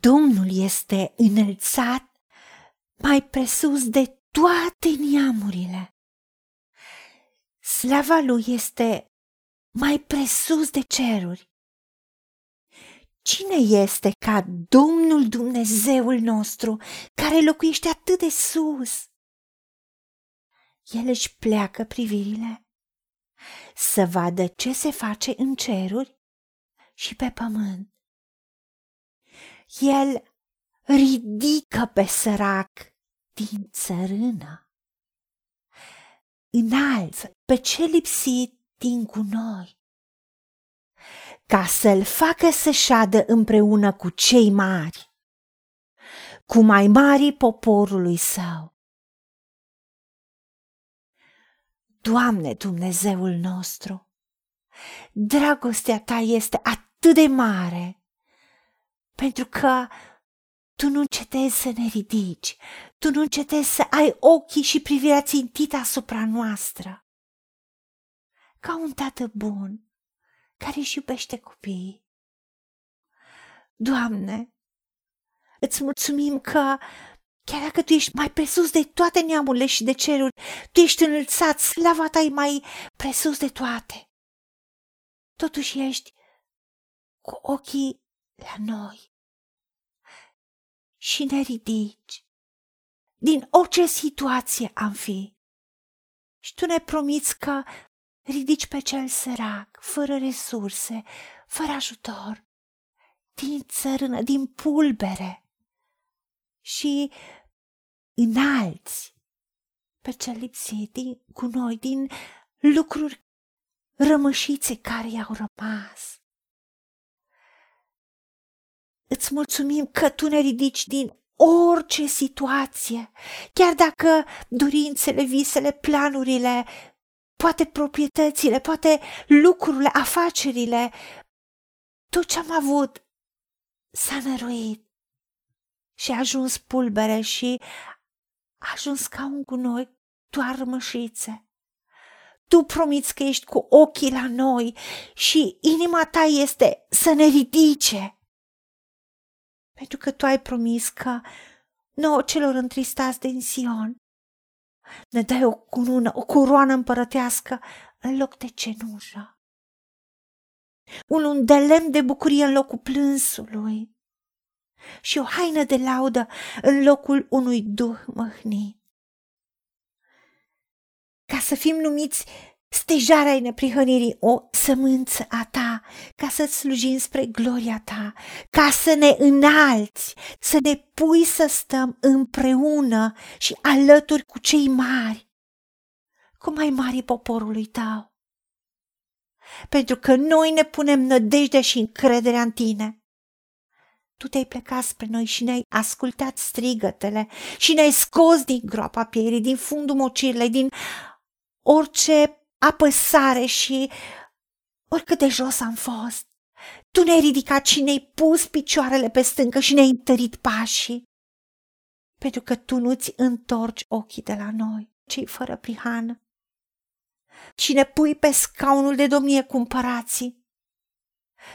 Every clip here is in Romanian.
Domnul este înălțat mai presus de toate neamurile. Slava lui este mai presus de ceruri. Cine este ca Domnul Dumnezeul nostru, care locuiește atât de sus? El își pleacă privirile să vadă ce se face în ceruri și pe pământ. El ridică pe sărac din țărână, înalță pe ce lipsit din gunoi, ca să-l facă să șadă împreună cu cei mari, cu mai mari poporului său. Doamne Dumnezeul nostru, dragostea ta este atât de mare, pentru că tu nu încetezi să ne ridici, tu nu încetezi să ai ochii și privirea țintită asupra noastră. Ca un tată bun care își iubește copiii. Doamne, îți mulțumim că chiar dacă Tu ești mai presus de toate neamurile și de ceruri, Tu ești înălțat, slava Ta e mai presus de toate. Totuși ești cu ochii la noi și ne ridici din orice situație am fi. Și tu ne promiți că ridici pe cel sărac, fără resurse, fără ajutor, din țărână, din pulbere și înalți pe cel lipsit din, cu noi, din lucruri rămășițe care i-au rămas. Îți mulțumim că tu ne ridici din orice situație, chiar dacă dorințele, visele, planurile, poate proprietățile, poate lucrurile, afacerile, tot ce am avut s-a năruit și a ajuns pulbere și a ajuns ca un gunoi doar rămășițe. Tu promiți că ești cu ochii la noi și inima ta este să ne ridice pentru că tu ai promis că nouă celor întristați din Sion ne dai o cunună, o coroană împărătească în loc de cenujă. Un de lemn de bucurie în locul plânsului și o haină de laudă în locul unui duh măhnit. Ca să fim numiți stejarea neprihănirii, o sămânță a ta, ca să-ți slujim spre gloria ta, ca să ne înalți, să ne pui să stăm împreună și alături cu cei mari, cu mai mari poporului tău. Pentru că noi ne punem nădejdea și încrederea în tine. Tu te-ai plecat spre noi și ne-ai ascultat strigătele și ne-ai scos din groapa pierii, din fundul mocirilei, din orice apăsare și oricât de jos am fost, tu ne-ai ridicat și ne-ai pus picioarele pe stâncă și ne-ai întărit pașii. Pentru că tu nu-ți întorci ochii de la noi, cei fără prihană, și ne pui pe scaunul de domnie cumpărații.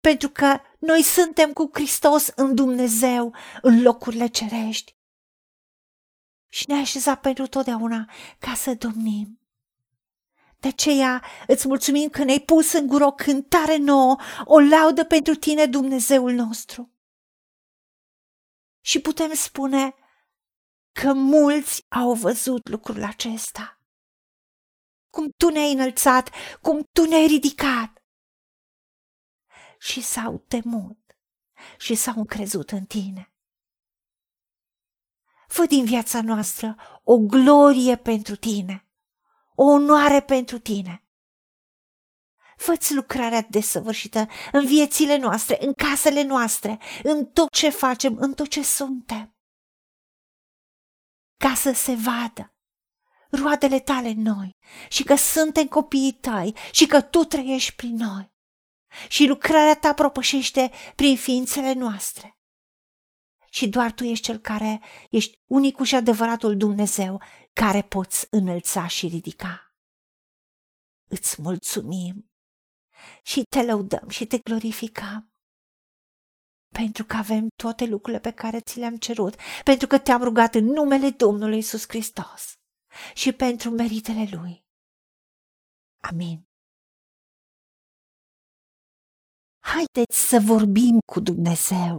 Pentru că noi suntem cu Hristos în Dumnezeu, în locurile cerești. Și ne-ai așezat pentru totdeauna ca să domnim. De aceea îți mulțumim că ne-ai pus în gură o cântare nouă, o laudă pentru tine, Dumnezeul nostru. Și putem spune că mulți au văzut lucrul acesta. Cum tu ne-ai înălțat, cum tu ne-ai ridicat. Și s-au temut și s-au încrezut în tine. Fă din viața noastră o glorie pentru tine o onoare pentru tine. Făți lucrarea desăvârșită în viețile noastre, în casele noastre, în tot ce facem, în tot ce suntem. Ca să se vadă roadele tale în noi și că suntem copiii tăi și că tu trăiești prin noi. Și lucrarea ta propășește prin ființele noastre. Și doar tu ești cel care ești unicul și adevăratul Dumnezeu care poți înălța și ridica. Îți mulțumim și te lăudăm și te glorificăm pentru că avem toate lucrurile pe care ți le-am cerut, pentru că te-am rugat în numele Domnului Isus Hristos și pentru meritele Lui. Amin. Haideți să vorbim cu Dumnezeu,